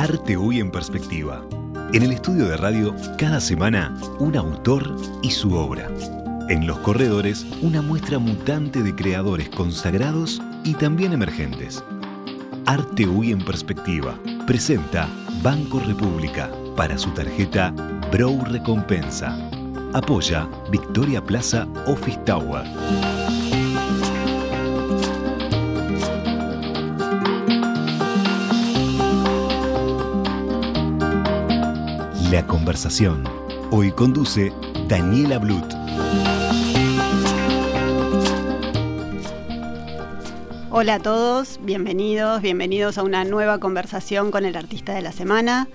Arte Hoy en Perspectiva. En el estudio de radio, cada semana, un autor y su obra. En los corredores, una muestra mutante de creadores consagrados y también emergentes. Arte Hoy en Perspectiva presenta Banco República para su tarjeta Brow Recompensa. Apoya Victoria Plaza Office Tower. La conversación. Hoy conduce Daniela Blut. Hola a todos, bienvenidos, bienvenidos a una nueva conversación con el artista de la semana.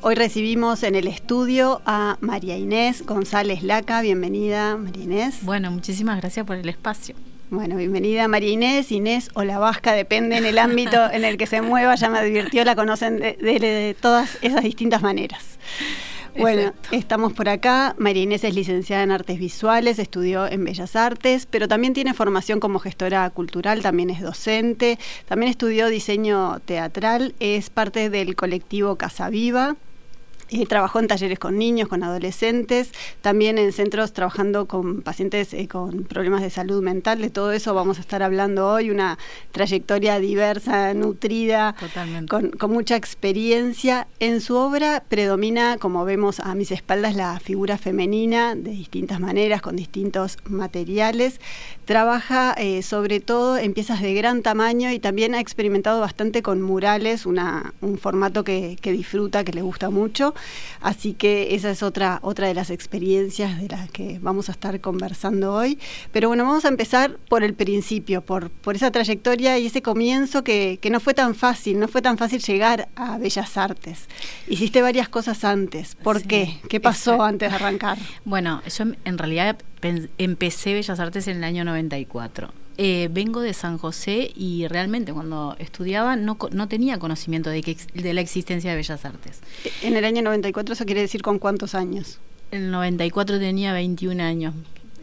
Hoy recibimos en el estudio a María Inés González Laca. Bienvenida, María Inés. Bueno, muchísimas gracias por el espacio. Bueno, bienvenida María Inés, Inés o la Vasca, depende en el ámbito en el que se mueva, ya me advirtió, la conocen de todas esas distintas maneras. Bueno, estamos por acá. María Inés es licenciada en artes visuales, estudió en Bellas Artes, pero también tiene formación como gestora cultural, también es docente, también estudió diseño teatral, es parte del colectivo Casa Viva eh, trabajó en talleres con niños, con adolescentes, también en centros trabajando con pacientes eh, con problemas de salud mental. De todo eso vamos a estar hablando hoy, una trayectoria diversa, nutrida, con, con, mucha experiencia. En su obra predomina, como vemos a mis espaldas, la figura femenina de distintas maneras, con distintos materiales. Trabaja eh, sobre todo en piezas de gran tamaño y también ha experimentado bastante con murales, una, un formato que, que disfruta, que le gusta mucho. Así que esa es otra, otra de las experiencias de las que vamos a estar conversando hoy. Pero bueno, vamos a empezar por el principio, por, por esa trayectoria y ese comienzo que, no fue tan fácil, no fue tan fácil llegar a Bellas Artes. Hiciste varias cosas antes. ¿Por qué? ¿Qué pasó antes de arrancar? Bueno, yo en realidad empecé Bellas Artes en el año 94 eh, vengo de San José y realmente cuando estudiaba no, no tenía conocimiento de, que, de la existencia de Bellas Artes. ¿En el año 94 eso quiere decir con cuántos años? En el 94 tenía 21 años,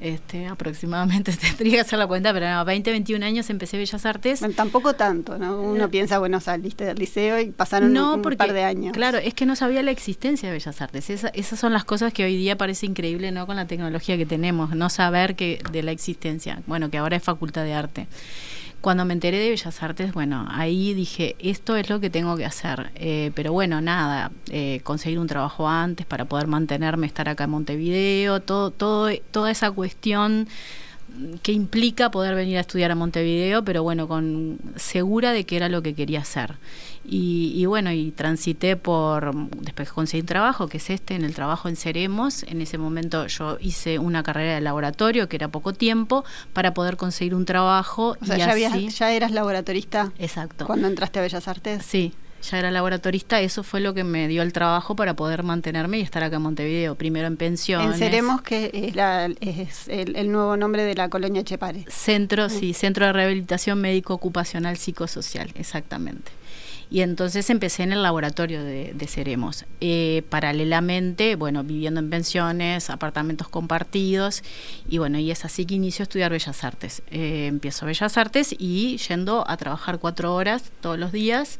este, aproximadamente tendría que hacer la cuenta, pero no, 20, 21 años empecé Bellas Artes. tampoco tanto, ¿no? Uno piensa, bueno, saliste del liceo y pasaron un, par de años. Claro, es que no sabía la existencia de Bellas Artes. esas son las cosas que hoy día parece increíble, ¿no? Con la tecnología que tenemos, no saber que de la existencia. Bueno, que ahora es facultad de arte. Cuando me enteré de Bellas Artes, bueno, ahí dije, esto es lo que tengo que hacer. Eh, pero bueno, nada, eh, conseguir un trabajo antes para poder mantenerme, estar acá en Montevideo, todo, todo, toda esa cuestión que implica poder venir a estudiar a Montevideo, pero bueno, con segura de que era lo que quería hacer. Y, bueno, y transité por, después conseguí un trabajo, que es este, en el trabajo en Seremos. En ese momento yo hice una carrera de laboratorio, que era poco tiempo, para poder conseguir un trabajo. O sea, ya, ya eras laboratorista. Exacto. Cuando entraste a Bellas Artes. Sí, ya era laboratorista, eso fue lo que me dio el trabajo para poder mantenerme y estar acá en Montevideo, primero en pensiones. En Seremos, que es, el, nuevo nombre de la colonia Chepare. Centro, sí, Centro de Rehabilitación Médico Ocupacional Psicosocial, exactamente. Y entonces empecé en el laboratorio de, de Ceremos. Eh, paralelamente, bueno, viviendo en pensiones, apartamentos compartidos, y bueno, y es así que inicio a estudiar Bellas Artes. Eh, empiezo Bellas Artes y yendo a trabajar cuatro horas todos los días.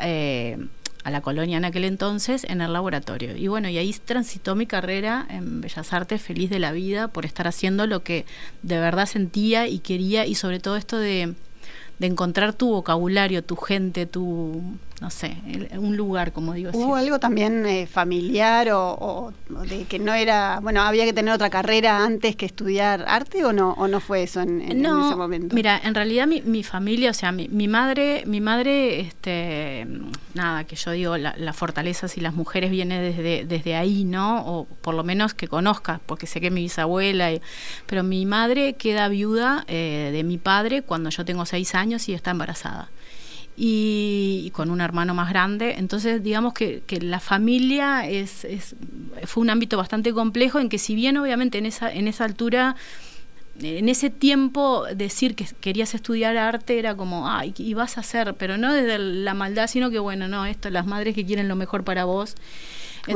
Eh, a la colonia en aquel entonces en el laboratorio. Y bueno, y ahí transitó mi carrera en Bellas Artes, feliz de la vida por estar haciendo lo que de verdad sentía y quería y sobre todo esto de de encontrar tu vocabulario, tu gente, tu, no sé, un lugar, como digo. ¿Hubo algo también eh, familiar o, de que no era, bueno, había que tener otra carrera antes que estudiar arte o no, o no fue eso en, ese momento? Mira, en realidad mi, familia, o sea, mi, madre, mi madre, este, nada, que yo digo, la, fortaleza si las mujeres viene desde, desde ahí, ¿no? O por lo menos que conozca, porque sé que mi bisabuela, pero mi madre queda viuda eh, de mi padre cuando yo tengo seis años y está embarazada y, con un hermano más grande. Entonces, digamos que, la familia es, fue un ámbito bastante complejo en que si bien obviamente en esa, en esa altura en ese tiempo decir que querías estudiar arte era como, ay, y vas a hacer, pero no desde la maldad, sino que bueno, no, esto, las madres que quieren lo mejor para vos.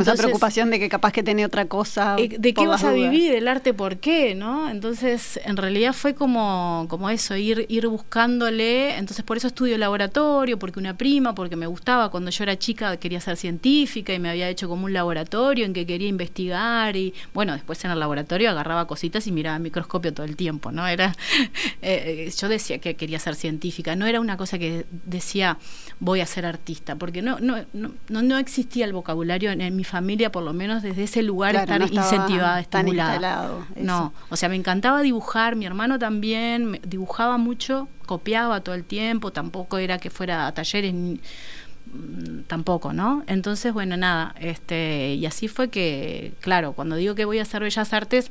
Esa preocupación de que capaz que tiene otra cosa. Eh, ¿De qué vas a vivir? ¿El arte por qué? ¿no? Entonces, en realidad fue como, como eso, ir, ir buscándole. Entonces, por eso estudio laboratorio, porque una prima, porque me gustaba. Cuando yo era chica quería ser científica y me había hecho como un laboratorio en que quería investigar. Y bueno, después en el laboratorio agarraba cositas y miraba el microscopio todo el tiempo, ¿no? Era, eh, yo decía que quería ser científica, no era una cosa que decía voy a ser artista, porque no, no, no, no existía el vocabulario en, mi familia, por lo menos desde ese lugar estar incentivada, estimulada. No, o sea, me encantaba dibujar, mi hermano también dibujaba mucho, copiaba todo el tiempo, tampoco era que fuera a talleres mm, tampoco, ¿no? Entonces, bueno, nada, este, y así fue que, claro, cuando digo que voy a hacer bellas artes,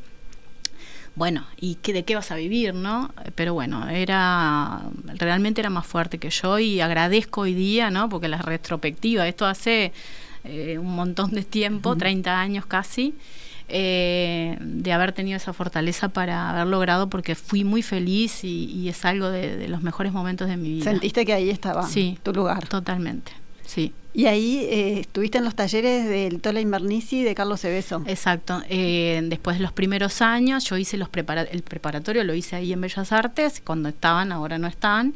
bueno, ¿y qué, de qué vas a vivir, no? Pero bueno, era realmente era más fuerte que yo y agradezco hoy día, ¿no? Porque la retrospectiva, esto hace eh, un montón de tiempo, 30 años casi, eh, de haber tenido esa fortaleza para haber logrado, porque fui muy feliz y, es algo de, los mejores momentos de mi vida. ¿Sentiste que ahí estaba sí, tu lugar? Totalmente, sí. Y ahí eh, estuviste en los talleres del Tola Invernici de Carlos Cebeso. Exacto. Eh, después de los primeros años, yo hice los el preparatorio, lo hice ahí en Bellas Artes, cuando estaban, ahora no están,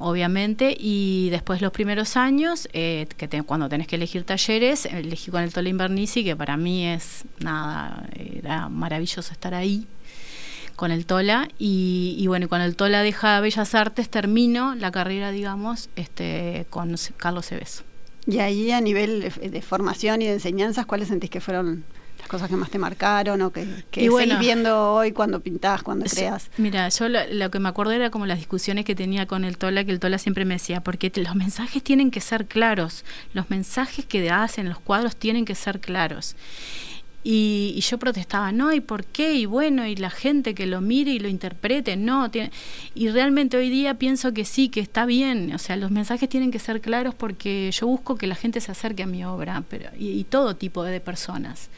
obviamente. Y después de los primeros años, eh, que cuando tenés que elegir talleres, elegí con el Tola Invernici, que para mí es nada, era maravilloso estar ahí con el Tola y, y, bueno, con el Tola deja Bellas Artes, termino la carrera, digamos, este, con Carlos Cebeso. Y ahí a nivel de, formación y de enseñanzas, ¿cuáles sentís que fueron las cosas que más te marcaron o que, que seguís viendo hoy cuando pintás, cuando creas? Mira, yo lo, que me acuerdo era como las discusiones que tenía con el Tola, que el Tola siempre me decía, porque los mensajes tienen que ser claros, los mensajes que hacen los cuadros tienen que ser claros. Y, yo protestaba, no, ¿y por qué? Y bueno, y la gente que lo mire y lo interprete, no. Tiene... Y realmente hoy día pienso que sí, que está bien. O sea, los mensajes tienen que ser claros porque yo busco que la gente se acerque a mi obra pero, y, todo tipo de personas.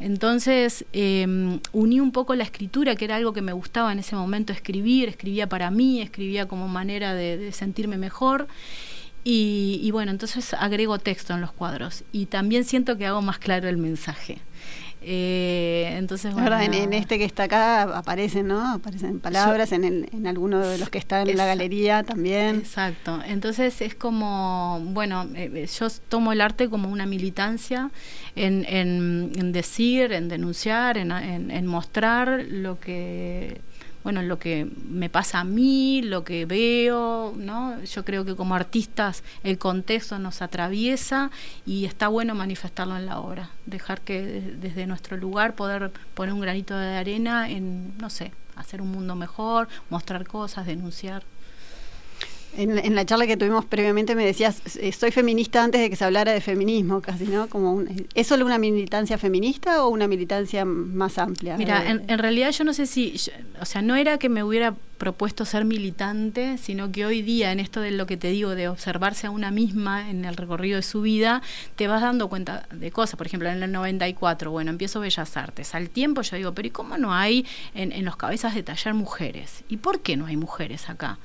Entonces em, uní un poco la escritura, que era algo que me gustaba en ese momento escribir, escribía para mí, escribía como manera de, sentirme mejor. Y, y, bueno, entonces agrego texto en los cuadros y también siento que hago más claro el mensaje. Eh, entonces, bueno, en, este que está acá aparecen, ¿no? Aparecen palabras, en, el, en alguno de los que están en la galería también. Exacto. Entonces es como, bueno, eh, eh, yo tomo el arte como una militancia en, en decir, en denunciar, en mostrar lo que bueno, lo que me pasa a mí, lo que veo, ¿no? Yo creo que como artistas el contexto nos atraviesa y está bueno manifestarlo en la obra, dejar que desde nuestro lugar poder poner un granito de arena en, no sé, hacer un mundo mejor, mostrar cosas, denunciar. En, la charla que tuvimos previamente me decías, eh, soy feminista antes de que se hablara de feminismo, casi, ¿no? Como ¿Es solo una militancia feminista o una militancia más amplia? Mira, en, realidad yo no sé si, o sea, no era que me hubiera propuesto ser militante, sino que hoy día, en esto de lo que te digo, de observarse a una misma en el recorrido de su vida, te vas dando cuenta de cosas. Por ejemplo, en el 94, bueno, empiezo Bellas Artes. Al tiempo yo digo, pero ¿y cómo no hay en, en los cabezas de taller mujeres? ¿Y por qué no hay mujeres acá?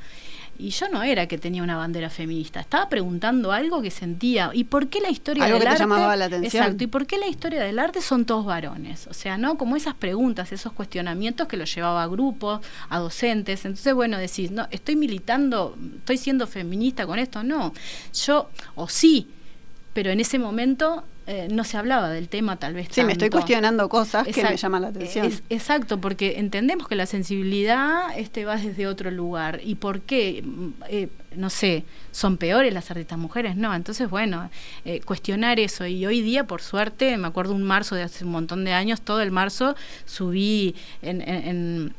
Y yo no era que tenía una bandera feminista, estaba preguntando algo que sentía. ¿Y por qué la historia algo del que arte? llamaba la atención. Exacto. ¿Y por qué la historia del arte son todos varones? O sea, ¿no? Como esas preguntas, esos cuestionamientos que los llevaba a grupos, a docentes. Entonces, bueno, decís, no, estoy militando, estoy siendo feminista con esto. No. Yo, o sí, pero en ese momento eh, no se hablaba del tema tal vez. Sí, me estoy cuestionando cosas que me llaman la atención. exacto, porque entendemos que la sensibilidad este va desde otro lugar. ¿Y por qué? Eh, no sé, son peores las artistas mujeres, no. Entonces, bueno, eh, cuestionar eso. Y hoy día, por suerte, me acuerdo un marzo de hace un montón de años, todo el marzo subí en, en, en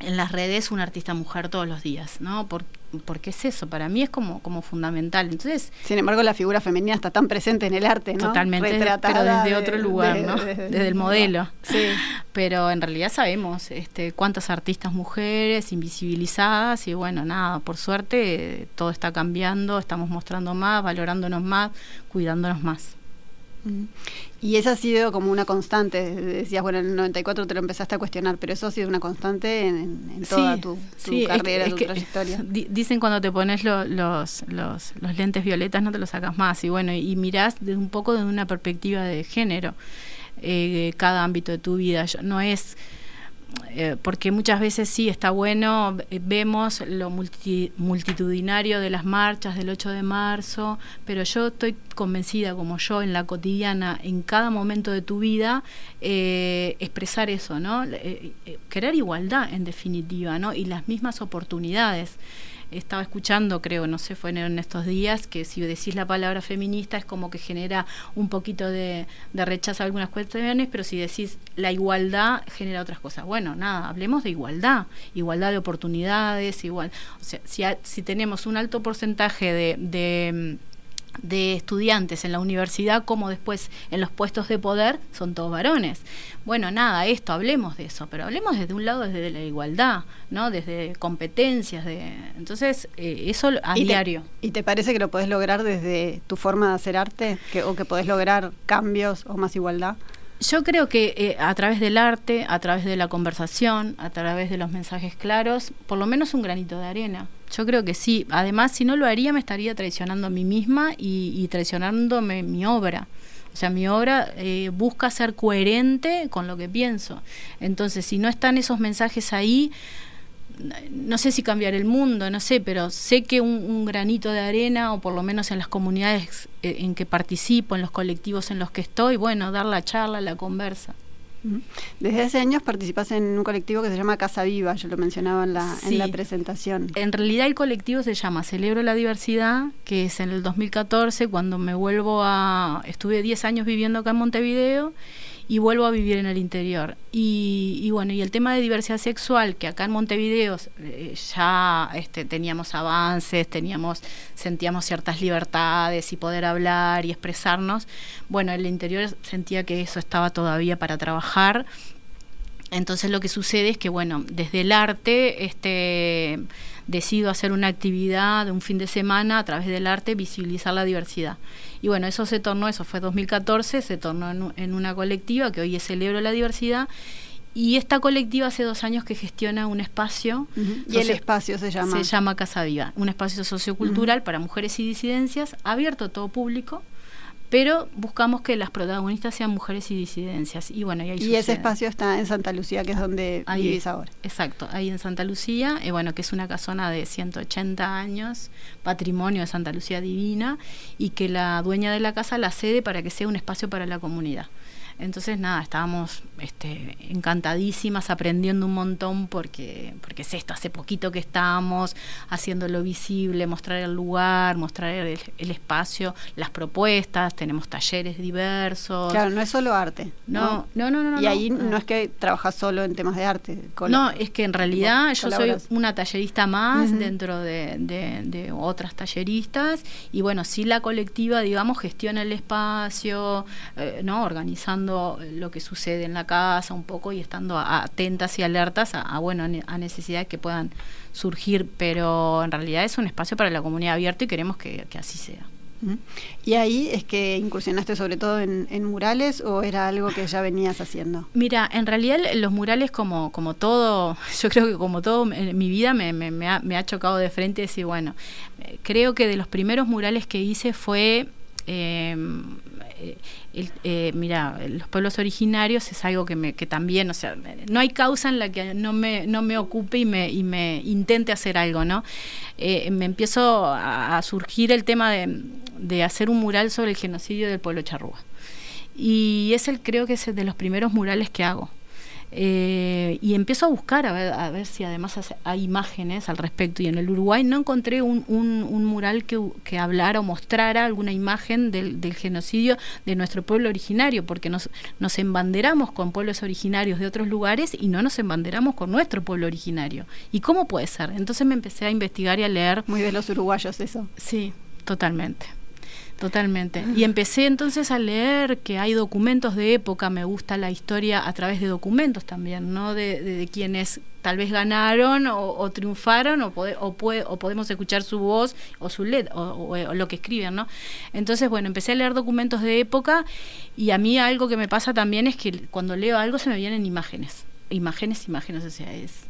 las redes una artista mujer todos los días, ¿no? Porque porque es eso, para mí es como, como fundamental. Entonces, Sin embargo, la figura femenina está tan presente en el arte, ¿no? Totalmente, pero desde otro lugar, ¿no? desde el modelo. Sí. Pero en realidad sabemos este, cuántas artistas mujeres invisibilizadas y bueno, nada, por suerte todo está cambiando, estamos mostrando más, valorándonos más, cuidándonos más. Y esa ha sido como una constante. Decías, bueno, en el 94 te lo empezaste a cuestionar, pero eso ha sido una constante en, toda tu, carrera, tu trayectoria. Dicen cuando te pones los, los, los, lentes violetas no te los sacas más. Y bueno, y mirás de un poco desde una perspectiva de género eh, cada ámbito de tu vida. No es eh, porque muchas veces sí está bueno, eh, vemos lo multitudinario de las marchas del 8 de marzo, pero yo estoy convencida, como yo, en la cotidiana, en cada momento de tu vida, eh, expresar eso, ¿no? querer igualdad, en definitiva, ¿no? Y las mismas oportunidades estaba escuchando, creo, no sé, fue en, estos días, que si decís la palabra feminista es como que genera un poquito de, rechazo a algunas cuestiones, pero si decís la igualdad genera otras cosas. Bueno, nada, hablemos de igualdad, igualdad de oportunidades, igual. O sea, si, si tenemos un alto porcentaje de de estudiantes en la universidad como después en los puestos de poder son todos varones. Bueno, nada, esto, hablemos de eso, pero hablemos desde un lado, desde la igualdad, ¿no? Desde competencias, de entonces eh, eso a diario. ¿Y te parece que lo podés lograr desde tu forma de hacer arte? Que, ¿O que podés lograr cambios o más igualdad? Yo creo que eh, a través del arte, a través de la conversación, a través de los mensajes claros, por lo menos un granito de arena. Yo creo que sí. Además, si no lo haría, me estaría traicionando a mí misma y, y traicionándome mi obra. O sea, mi obra eh, busca ser coherente con lo que pienso. Entonces, si no están esos mensajes ahí, no sé si cambiar el mundo, no sé, pero sé que un, granito de arena, o por lo menos en las comunidades eh, en que participo, en los colectivos en los que estoy, bueno, dar la charla, la conversa. Desde hace años participas en un colectivo que se llama Casa Viva, yo lo mencionaba en la, en la presentación. En realidad el colectivo se llama Celebro la Diversidad, que es en el 2014, cuando me vuelvo a... Estuve 10 años viviendo acá en Montevideo y vuelvo a vivir en el interior. Y, bueno, y el tema de diversidad sexual, que acá en Montevideo eh, ya este, teníamos avances, teníamos, sentíamos ciertas libertades y poder hablar y expresarnos, bueno, en el interior sentía que eso estaba todavía para trabajar. Entonces lo que sucede es que, bueno, desde el arte, este decido hacer una actividad de un fin de semana a través del arte, visibilizar la diversidad. Y bueno, eso se tornó, eso fue 2014, se tornó en, una colectiva que hoy es Celebro la Diversidad. Y esta colectiva hace dos años que gestiona un espacio. ¿Y el espacio se llama? Se llama Casa Viva, un espacio sociocultural para mujeres y disidencias, abierto a todo público, pero buscamos que las protagonistas sean mujeres y disidencias. Y bueno, y, ese espacio está en Santa Lucía, que es donde vivís ahora. Exacto, ahí en Santa Lucía, eh, bueno, que es una casona de 180 años, patrimonio de Santa Lucía Divina, y que la dueña de la casa la cede para que sea un espacio para la comunidad. Entonces, nada, estábamos este, encantadísimas, aprendiendo un montón porque, porque es esto, hace poquito que estamos haciéndolo visible, mostrar el lugar, mostrar el, espacio, las propuestas, tenemos talleres diversos. Claro, no es solo arte. No, no, no, no. y ahí no es que trabajas solo en temas de arte. No, es que en realidad yo soy una tallerista más dentro de, de, otras talleristas y bueno, sí la colectiva, digamos, gestiona el espacio, eh, ¿no? Organizando lo que sucede en la casa un poco y estando atentas y alertas a, bueno, a necesidades que puedan surgir, pero en realidad es un espacio para la comunidad abierto y queremos que, así sea. ¿Y ahí es que incursionaste sobre todo en, murales o era algo que ya venías haciendo? Mira, en realidad los murales como, como todo, yo creo que como todo en mi vida me, me, ha, me ha, chocado de frente decir, bueno, eh, creo que de los primeros murales que hice fue eh, eh, mira, los pueblos originarios es algo que, me, también, o sea, no hay causa en la que no me, no me ocupe y me, y me intente hacer algo, ¿no? Eh, me empiezo a, surgir el tema de, hacer un mural sobre el genocidio del pueblo charrúa. Y es el, creo que es de los primeros murales que hago. Eh, y empiezo a buscar a ver, a ver si además hay imágenes al respecto. Y en el Uruguay no encontré un, un, mural que, que, hablara o mostrara alguna imagen del, del, genocidio de nuestro pueblo originario, porque nos, nos embanderamos con pueblos originarios de otros lugares y no nos embanderamos con nuestro pueblo originario. ¿Y cómo puede ser? Entonces me empecé a investigar y a leer. Muy de los uruguayos eso. Sí, totalmente. Totalmente. Y empecé entonces a leer que hay documentos de época, me gusta la historia a través de documentos también, ¿no? De, quienes tal vez ganaron o, triunfaron o, o, o, podemos escuchar su voz o su led o, lo que escriben, ¿no? Entonces, bueno, empecé a leer documentos de época y a mí algo que me pasa también es que cuando leo algo se me vienen imágenes, imágenes, imágenes, o sea, es...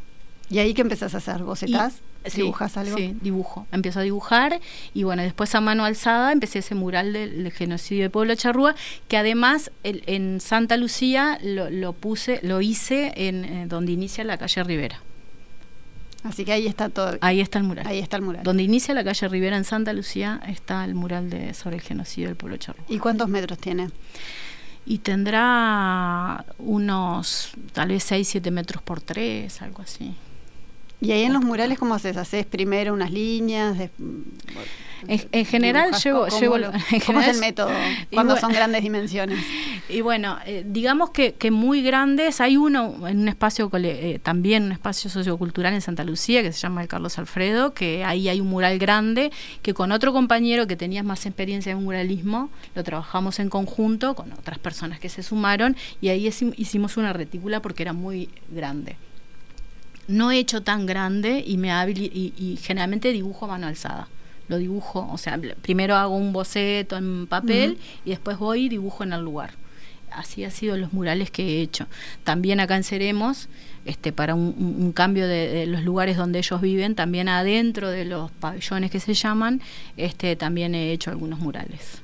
¿Y ahí qué empezás a hacer? ¿Bocetas? ¿Dibujas algo? Sí, dibujo. Empiezo a dibujar y bueno, después a mano alzada empecé ese mural del, genocidio de Pueblo Charrúa, que además en Santa Lucía lo, puse, lo hice en eh, donde inicia la calle Rivera. Así que ahí está todo. Ahí está el mural. Ahí está el mural. Donde inicia la calle Rivera en Santa Lucía está el mural de sobre el genocidio del pueblo charrúa. ¿Y cuántos metros tiene? Y tendrá unos tal vez 6, 7 metros por 3, algo así. ¿Y ahí en los murales cómo haces? ¿Haces primero unas líneas? en, general llevo... llevo ¿Cómo es el método cuando son grandes dimensiones? Y bueno, eh, digamos que, que, muy grandes. Hay uno en un espacio, eh, también un espacio sociocultural en Santa Lucía, que se llama el Carlos Alfredo, que ahí hay un mural grande, que con otro compañero que tenía más experiencia en muralismo, lo trabajamos en conjunto con otras personas que se sumaron, y ahí hicimos una retícula porque era muy grande no he hecho tan grande y, me y, y, generalmente dibujo a mano alzada. Lo dibujo, o sea, primero hago un boceto en papel y después voy y dibujo en el lugar. Así han sido los murales que he hecho. También acá en Ceremos, este, para un, cambio de, los lugares donde ellos viven, también adentro de los pabellones que se llaman, este, también he hecho algunos murales.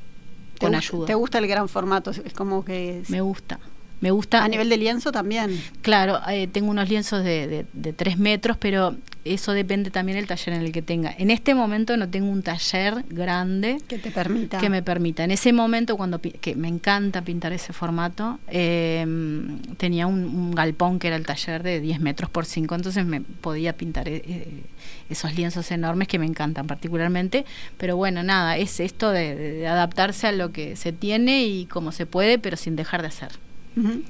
con ayuda. ¿Te gusta el gran formato? Es como que... Me gusta. Me gusta. A nivel de lienzo también. Claro, eh, tengo unos lienzos de, de, tres metros, pero eso depende también del taller en el que tenga. En este momento no tengo un taller grande que te permita. Que me permita. En ese momento, cuando que me encanta pintar ese formato, em, tenía un, galpón que era el taller de 10 metros por 5, entonces me podía pintar eh, eh, esos lienzos enormes que me encantan particularmente. Pero bueno, nada, es esto de adaptarse a lo que se tiene y como se puede, pero sin dejar de hacer.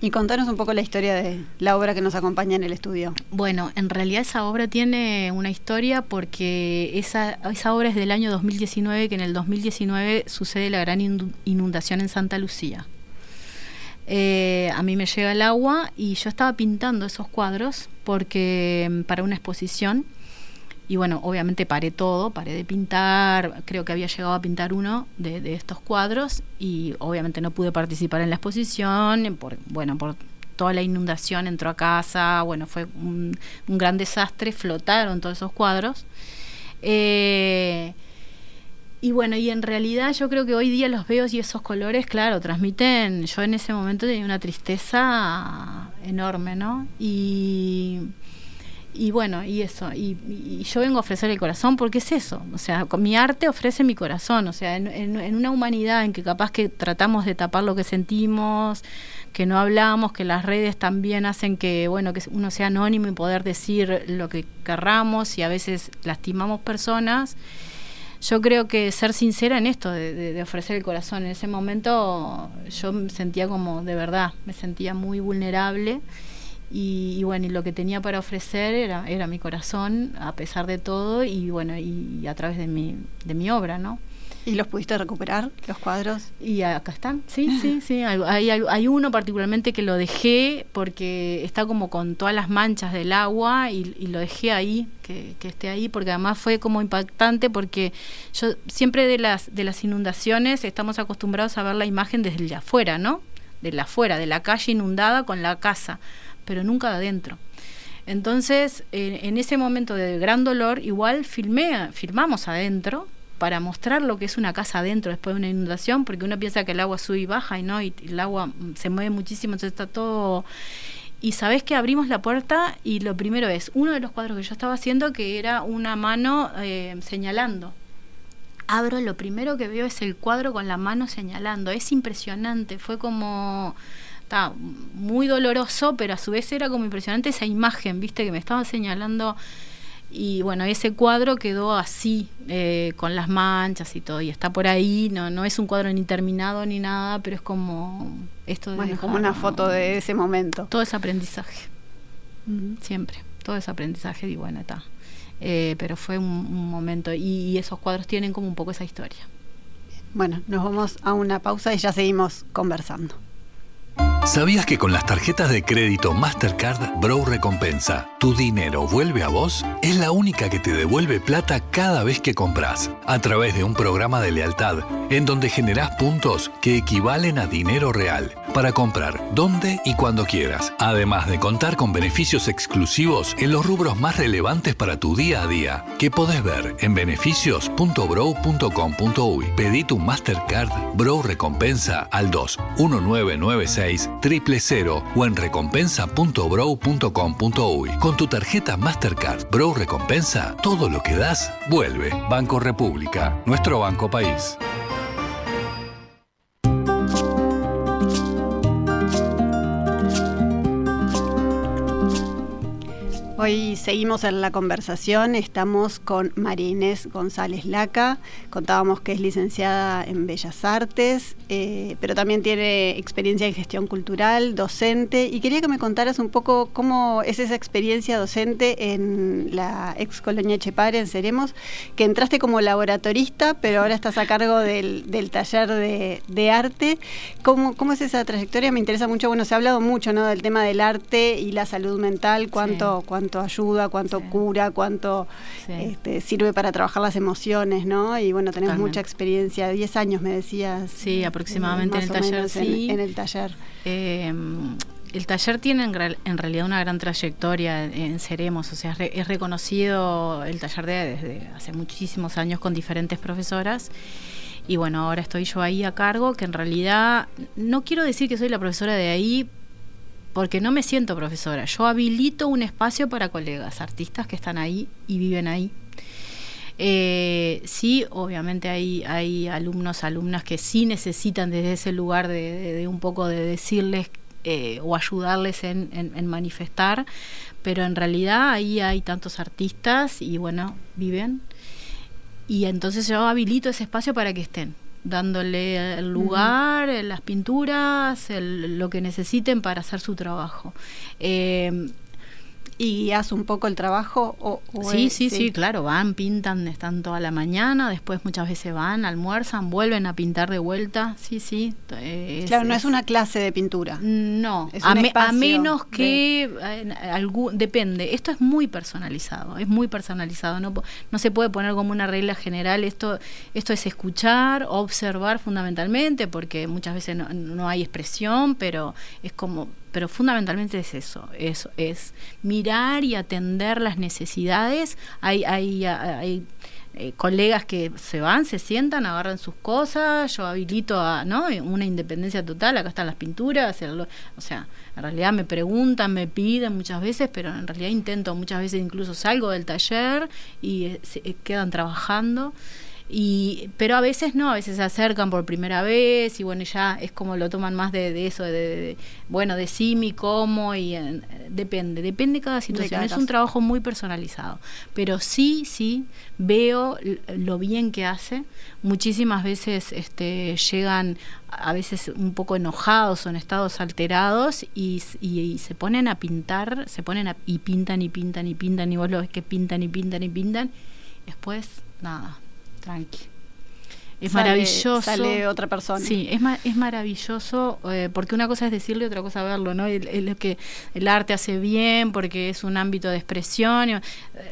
Y contanos un poco la historia de la obra que nos acompaña en el estudio. Bueno, en realidad esa obra tiene una historia porque esa, obra es del año 2019, que en el 2019 sucede la gran inundación en Santa Lucía. Eh, a mí me llega el agua y yo estaba pintando esos cuadros porque mm, para una exposición y bueno, obviamente paré todo, paré de pintar, creo que había llegado a pintar uno de, estos cuadros y obviamente no pude participar en la exposición, por, bueno, por toda la inundación entró a casa, bueno, fue un, gran desastre, flotaron todos esos cuadros. Eh, y bueno, y en realidad yo creo que hoy día los veo y esos colores, claro, transmiten, yo en ese momento tenía una tristeza enorme, ¿no? Y y bueno, y eso, y, yo vengo a ofrecer el corazón porque es eso, o sea, mi arte ofrece mi corazón, o sea, en, una humanidad en que capaz que tratamos de tapar lo que sentimos, que no hablamos, que las redes también hacen que, bueno, que uno sea anónimo y poder decir lo que querramos y a veces lastimamos personas. Yo creo que ser sincera en esto, de ofrecer el corazón, en ese momento yo me sentía como, de verdad, me sentía muy vulnerable y, bueno, y lo que tenía para ofrecer era, era mi corazón, a pesar de todo, y bueno, y, a través de mi, de mi obra, ¿no? ¿Y los pudiste recuperar, los cuadros? Y acá están, sí, sí, sí. Hay, hay, uno particularmente que lo dejé porque está como con todas las manchas del agua y, lo dejé ahí, que, que, esté ahí, porque además fue como impactante porque yo siempre de las, de las inundaciones estamos acostumbrados a ver la imagen desde el de afuera, ¿no? De la afuera, de la calle inundada con la casa pero nunca de adentro. Entonces, en ese momento de gran dolor, igual filmé, filmamos adentro para mostrar lo que es una casa adentro después de una inundación, porque uno piensa que el agua sube y baja y no, y el agua se mueve muchísimo, entonces está todo... Y sabes que abrimos la puerta y lo primero es, uno de los cuadros que yo estaba haciendo que era una mano eh, señalando. Abro, lo primero que veo es el cuadro con la mano señalando. Es impresionante, fue como estaba muy doloroso, pero a su vez era como impresionante esa imagen, viste, que me estaba señalando. Y bueno, ese cuadro quedó así, eh, con las manchas y todo, y está por ahí, no, no es un cuadro ni terminado ni nada, pero es como esto de bueno, como una foto de ese momento. Todo es aprendizaje, siempre, todo es aprendizaje, y bueno, está. Eh, pero fue un, momento, y esos cuadros tienen como un poco esa historia. Bueno, nos vamos a una pausa y ya seguimos conversando. ¿Sabías que con las tarjetas de crédito Mastercard Bro Recompensa, tu dinero vuelve a vos? Es la única que te devuelve plata cada vez que compras, a través de un programa de lealtad, en donde generás puntos que equivalen a dinero real, para comprar donde y cuando quieras, además de contar con beneficios exclusivos en los rubros más relevantes para tu día a día, que podés ver en beneficios.bro.com.uy. Pedí tu Mastercard Bro Recompensa al 2 1996 000 o en recompensa.bro.com.uy. Con tu tarjeta Mastercard Bro Recompensa, todo lo que das vuelve. Banco República, nuestro banco país. Hoy seguimos en la conversación, estamos con María Inés González Laca, contábamos que es licenciada en Bellas Artes, eh, pero también tiene experiencia en gestión cultural, docente, y quería que me contaras un poco cómo es esa experiencia docente en la ex colonia Chepare, en Seremos, que entraste como laboratorista, pero ahora estás a cargo del, taller de, arte. ¿Cómo, ¿Cómo, es esa trayectoria? Me interesa mucho, bueno, se ha hablado mucho ¿no? del tema del arte y la salud mental, cuánto... cuánto cuánto ayuda, cuánto cura, cuánto este, sirve para trabajar las emociones, ¿no? Y bueno, tenemos mucha experiencia, 10 años me decías. Sí, aproximadamente en el taller, sí. En, el taller. Em, el taller tiene en, realidad una gran trayectoria en Seremos, o sea, es, reconocido el taller de, desde hace muchísimos años con diferentes profesoras. Y bueno, ahora estoy yo ahí a cargo, que en realidad no quiero decir que soy la profesora de ahí, porque no me siento profesora. Yo habilito un espacio para colegas, artistas que están ahí y viven ahí. Eh, sí, obviamente hay, hay alumnos, alumnas que sí necesitan desde ese lugar de, un poco de decirles eh, o ayudarles en, en, manifestar, pero en realidad ahí hay tantos artistas y bueno, viven. Y entonces yo habilito ese espacio para que estén dándole el lugar, las pinturas, lo que necesiten para hacer su trabajo. Eh, ¿Y guías un poco el trabajo? O, sí, sí, sí, claro, van, pintan, están toda la mañana, después muchas veces van, almuerzan, vuelven a pintar de vuelta, sí, sí. claro, no es una clase de pintura. No, a, menos que, algún, depende, esto es muy personalizado, es muy personalizado, no, no se puede poner como una regla general, esto, esto es escuchar, observar fundamentalmente, porque muchas veces no, no hay expresión, pero es como pero fundamentalmente es eso, es, es mirar y atender las necesidades. Hay, hay, hay eh, colegas que se van, se sientan, agarran sus cosas, yo habilito a ¿no? una independencia total, acá están las pinturas, o sea, en realidad me preguntan, me piden muchas veces, pero en realidad intento muchas veces incluso salgo del taller y eh, se, eh, quedan trabajando. Y, pero a veces no, a veces se acercan por primera vez y bueno, ya es como lo toman más de, eso, de, bueno, de sí, mi cómo, y depende, depende de cada situación. es un trabajo muy personalizado, pero sí, sí, veo lo bien que hace. Muchísimas veces este, llegan a veces un poco enojados o en estados alterados y, y, se ponen a pintar, se ponen a, y pintan y pintan y pintan y vos lo ves que pintan y pintan y pintan. Después, nada, tranqui. Es maravilloso. Sale otra persona. Sí, es, es maravilloso eh, porque una cosa es decirle, otra cosa verlo, ¿no? Es lo que el arte hace bien porque es un ámbito de expresión, eh,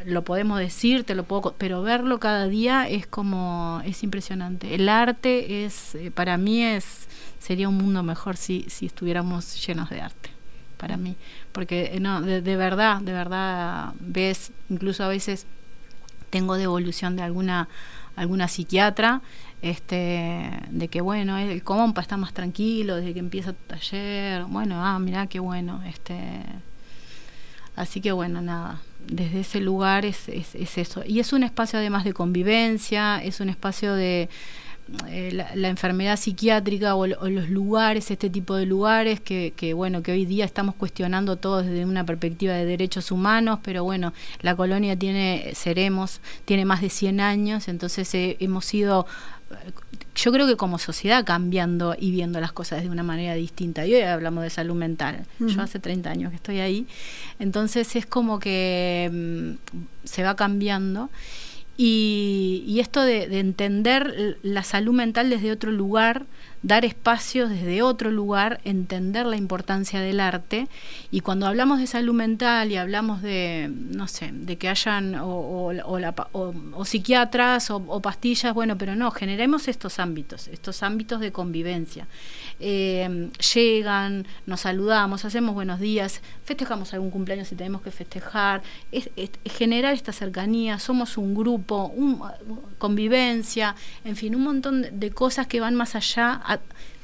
lo podemos decir, te lo puedo, pero verlo cada día es como es impresionante. El arte es eh, para mí es sería un mundo mejor si si estuviéramos llenos de arte para mí, porque no de, de verdad, de verdad ves incluso a veces tengo devolución de alguna alguna psiquiatra, este, de que bueno, el compa está más tranquilo desde que empieza el taller, bueno, ah, mira qué bueno, este, así que bueno, nada, desde ese lugar es, es, es eso. Y es un espacio además de convivencia, es un espacio de, eh, la, enfermedad psiquiátrica o, los lugares, este tipo de lugares que, que, bueno, que hoy día estamos cuestionando todos desde una perspectiva de derechos humanos, pero bueno, la colonia tiene, seremos, tiene más de 100 años, entonces eh, hemos ido yo creo que como sociedad cambiando y viendo las cosas de una manera distinta. Y hoy hablamos de salud mental. Yo hace 30 años que estoy ahí. Entonces es como que mm, se va cambiando Y, esto de, entender la salud mental desde otro lugar, dar espacios desde otro lugar, entender la importancia del arte. Y cuando hablamos de salud mental y hablamos de, no sé, de que hayan o, psiquiatras o, pastillas, bueno, pero no, generemos estos ámbitos, estos ámbitos de convivencia. Eh, llegan, nos saludamos, hacemos buenos días, festejamos algún cumpleaños si tenemos que festejar, es, generar esta cercanía, somos un grupo, un, convivencia, en fin, un montón de cosas que van más allá.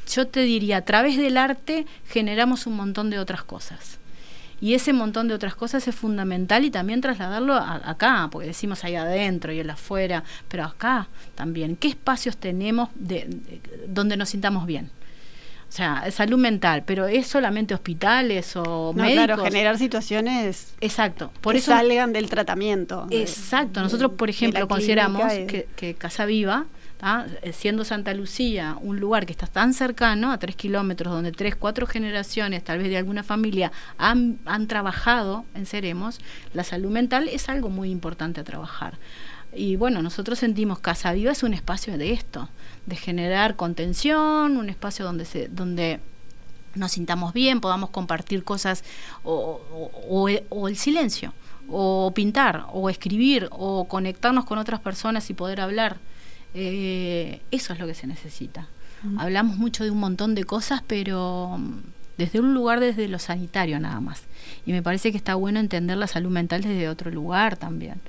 Yo te diría, a través del arte generamos un montón de otras cosas. Y ese montón de otras cosas es fundamental y también trasladarlo acá, porque decimos ahí adentro y el afuera, pero acá también. ¿Qué espacios tenemos de, donde nos sintamos bien? O sea, salud mental, pero ¿es solamente hospitales o no, médicos? Claro, generar situaciones Exacto, por que eso salgan del tratamiento. Exacto, nosotros por ejemplo consideramos que, Casa Viva, eh, siendo Santa Lucía un lugar que está tan cercano, a tres kilómetros, donde tres, cuatro generaciones, tal vez de alguna familia, han, trabajado en Seremos, la salud mental es algo muy importante a trabajar. Y bueno, nosotros sentimos Casa Viva es un espacio de esto, de generar contención, un espacio donde se, donde nos sintamos bien, podamos compartir cosas o, o, el silencio, o pintar, o escribir, o conectarnos con otras personas y poder hablar. Eh, eso es lo que se necesita. Hablamos mucho de un montón de cosas, pero mm, desde un lugar desde lo sanitario nada más. Y me parece que está bueno entender la salud mental desde otro lugar también.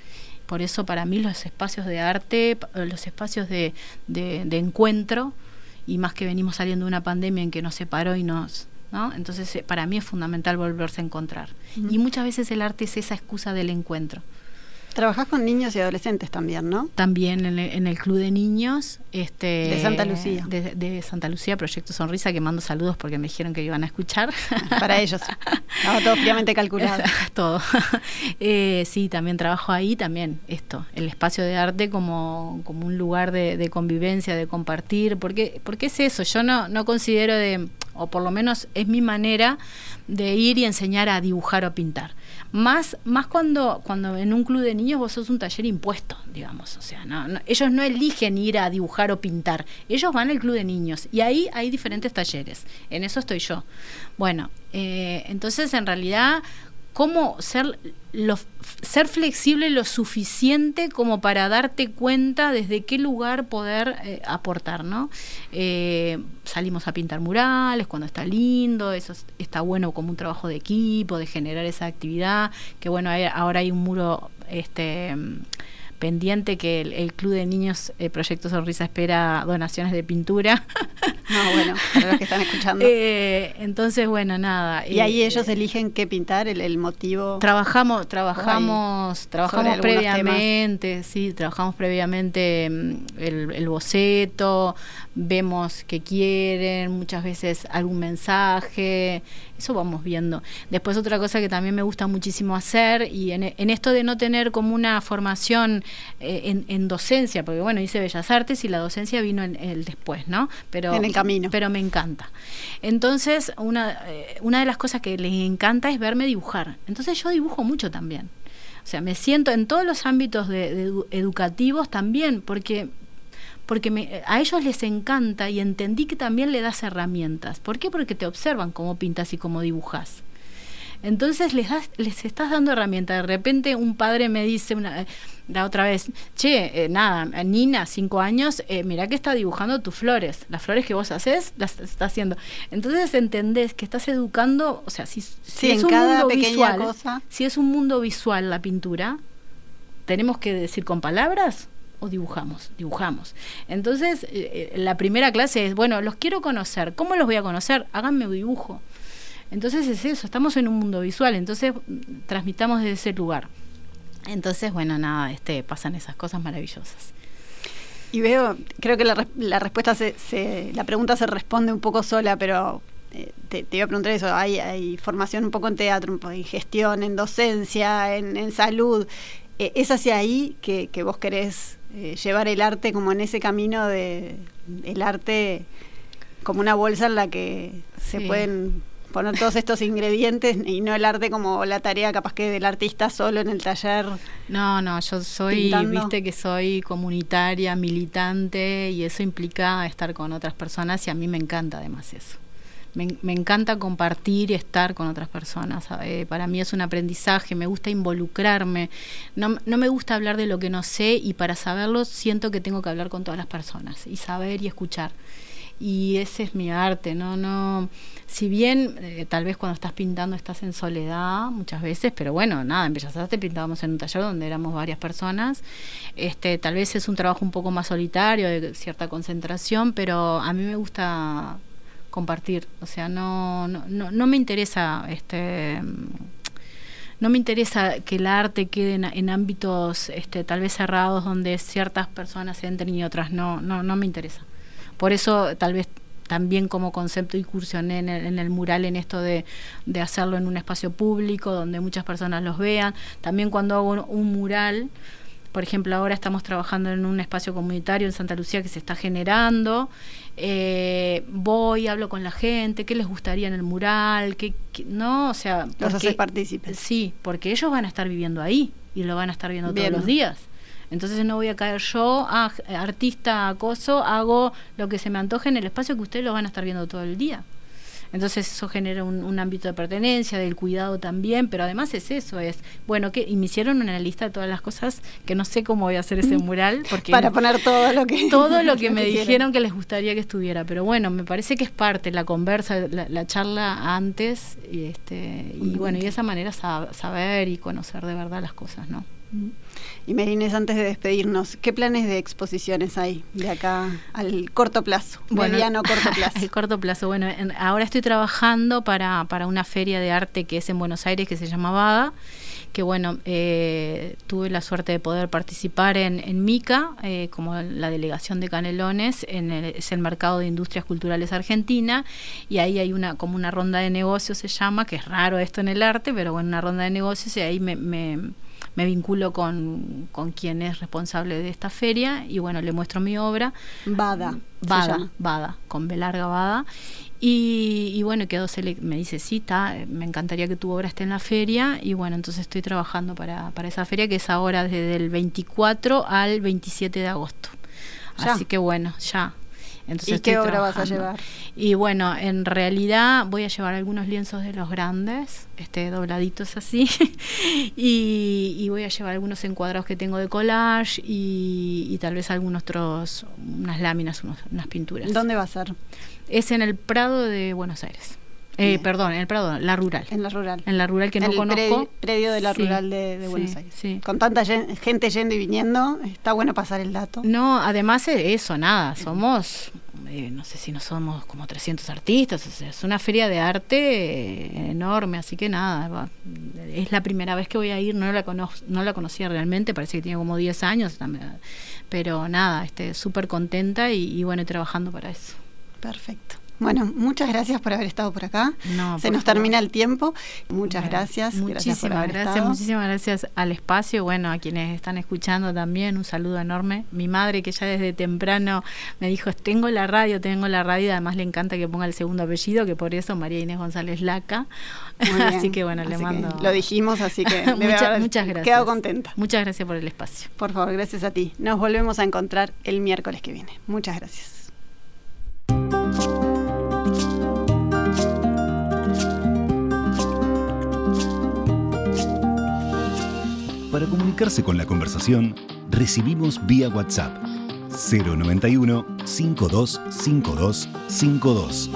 Por eso para mí los espacios de arte, los espacios de, encuentro, y más que venimos saliendo de una pandemia en que nos separó y nos... ¿no? Entonces eh, para mí es fundamental volverse a encontrar. Y muchas veces el arte es esa excusa del encuentro. Trabajás con niños y adolescentes también, ¿no? También en el, Club de Niños. Este, de Santa Lucía. De, Santa Lucía, Proyecto Sonrisa, que mando saludos porque me dijeron que iban a escuchar. Para ellos. todo fríamente calculado. todo. Eh, sí, también trabajo ahí, también esto, el espacio de arte como, como un lugar de, convivencia, de compartir. Porque, porque es eso, yo no, no considero de, o por lo menos es mi manera de ir y enseñar a dibujar o pintar más, más cuando, cuando en un club de niños vos sos un taller impuesto, digamos. O sea, no, ellos no eligen ir a dibujar o pintar. Ellos van al club de niños. Y ahí hay diferentes talleres. En eso estoy yo. Bueno, eh, entonces en realidad cómo ser, lo, ser flexible lo suficiente como para darte cuenta desde qué lugar poder eh, aportar, ¿no? Eh, salimos a pintar murales cuando está lindo, eso está bueno como un trabajo de equipo, de generar esa actividad, que bueno, ahora hay un muro, este pendiente que el, Club de Niños eh, Proyecto Sonrisa espera donaciones de pintura. No, bueno, para los que están escuchando. Eh, entonces, bueno, nada. Y ahí ellos eligen qué pintar, el, motivo. Trabajamos, trabajamos, trabajamos previamente, sí, trabajamos previamente mm, el, el boceto, vemos qué quieren, muchas veces algún mensaje, eso vamos viendo. Después otra cosa que también me gusta muchísimo hacer y en, esto de no tener como una formación eh, en, docencia, porque bueno, hice Bellas Artes y la docencia vino en el después, ¿no? Pero, en el Pero me encanta. Entonces, una, eh, una de las cosas que les encanta es verme dibujar. Entonces yo dibujo mucho también. O sea, me siento en todos los ámbitos de educativos también, porque porque a ellos les encanta y entendí que también le das herramientas. ¿Por qué? Porque te observan cómo pintas y cómo dibujas. Entonces les, das, les estás dando herramientas. De repente un padre me dice una, la otra vez, che, eh, nada, Nina, cinco años, eh, mirá que está dibujando tus flores. Las flores que vos haces, las está haciendo. Entonces entendés que estás educando, o sea, si, es un mundo visual, si es un mundo visual la pintura, tenemos que decir con palabras o dibujamos, dibujamos. Entonces, eh, eh, la primera clase es, bueno, los quiero conocer, ¿cómo los voy a conocer? Háganme un dibujo. Entonces es eso, estamos en un mundo visual, entonces transmitamos desde ese lugar. Entonces, bueno, nada, este, pasan esas cosas maravillosas. Y veo, creo que la, la respuesta se, la pregunta se responde un poco sola, pero eh, te, iba a preguntar eso, hay, hay formación un poco en teatro, en gestión, en docencia, en, salud. ¿Es hacia ahí que, que vos querés eh, llevar el arte como en ese camino de el arte como una bolsa en la que se pueden poner todos estos ingredientes y no el arte como la tarea capaz que del artista solo en el taller. No, no, yo soy, viste que soy comunitaria, militante y eso implica estar con otras personas y a mí me encanta además eso. Me, encanta compartir y estar con otras personas. para mí es un aprendizaje, me gusta involucrarme. No, no me gusta hablar de lo que no sé y para saberlo siento que tengo que hablar con todas las personas y saber y escuchar y ese es mi arte, no, no, si bien eh, tal vez cuando estás pintando estás en soledad muchas veces, pero bueno, nada, en Bellas pintábamos en un taller donde éramos varias personas, este, tal vez es un trabajo un poco más solitario, de cierta concentración, pero a mí me gusta compartir, o sea, no, no, no, no me interesa este no me interesa que el arte quede en, ámbitos este, tal vez cerrados donde ciertas personas entren y otras no, no, no me interesa. Por eso tal vez también como concepto incursioné en el, en el mural en esto de, hacerlo en un espacio público donde muchas personas los vean. También cuando hago un, mural, por ejemplo, ahora estamos trabajando en un espacio comunitario en Santa Lucía que se está generando. Eh, voy, hablo con la gente, qué les gustaría en el mural, qué, no, o sea, los haces partícipes. Sí, porque ellos van a estar viviendo ahí y lo van a estar viendo todos los días. Entonces no voy a caer yo, ah, artista acoso, hago lo que se me antoje en el espacio que ustedes lo van a estar viendo todo el día. Entonces eso genera un, ámbito de pertenencia, del cuidado también, pero además es eso, es, bueno, que y me hicieron una lista de todas las cosas que no sé cómo voy a hacer ese mm. mural. porque Para poner todo lo que... Todo lo que me dijeron que les gustaría que estuviera, pero bueno, me parece que es parte, la conversa, la, charla antes, y, este, y bueno, y de esa manera saber y conocer de verdad las cosas, ¿no? Y Merines, antes de despedirnos, ¿qué planes de exposiciones hay de acá al corto plazo, bueno, mediano corto plazo? El corto plazo, bueno, ahora estoy trabajando para, para una feria de arte que es en Buenos Aires que se llama Bada, que bueno, eh, tuve la suerte de poder participar en, en MICA, eh, como la delegación de Canelones, en el, es el Mercado de Industrias Culturales Argentina, y ahí hay una como una ronda de negocios se llama, que es raro esto en el arte, pero bueno, una ronda de negocios y ahí me me vinculo con, con quien es responsable de esta feria y bueno, le muestro mi obra. Bada. Bada, Bada, con B larga Bada. Y, y, bueno, quedó me dice, sí, está, me encantaría que tu obra esté en la feria. Y bueno, entonces estoy trabajando para, para esa feria que es ahora desde el 24 al 27 de agosto. Así que bueno, ya, ¿Y qué obra vas a llevar? Y bueno, en realidad voy a llevar algunos lienzos de los grandes, este dobladitos así, y, voy a llevar algunos encuadrados que tengo de collage y, tal vez algunos otros, unas láminas, unas pinturas. ¿Dónde va a ser? Es en el Prado de Buenos Aires. Eh, perdón, en el Prado, la rural. En la rural. En la rural que no conozco. Predio, de la rural de, Buenos Aires. Con tanta gente yendo y viniendo, está bueno pasar el dato. No, además de eso, nada, somos, eh, no sé si no somos como 300 artistas, o sea, es una feria de arte eh, enorme, así que nada, es la primera vez que voy a ir, no la, no la conocía realmente, parece que tiene como 10 años, pero nada, súper contenta y, y bueno, trabajando para eso. Perfecto. Bueno, muchas gracias por haber estado por acá. Se nos termina el tiempo. Muchas gracias. Muchísimas gracias, muchísimas gracias al espacio. Bueno, a quienes están escuchando también, un saludo enorme. Mi madre, que ya desde temprano me dijo: Tengo la radio, tengo la radio. Y además le encanta que ponga el segundo apellido, que por eso María Inés González Laca. así que bueno, le mando. Lo dijimos, así que muchas gracias. Quedo contenta. Muchas gracias por el espacio. Por favor, gracias a ti. Nos volvemos a encontrar el miércoles que viene. Muchas gracias. Para comunicarse con la conversación, recibimos vía WhatsApp 091 525252.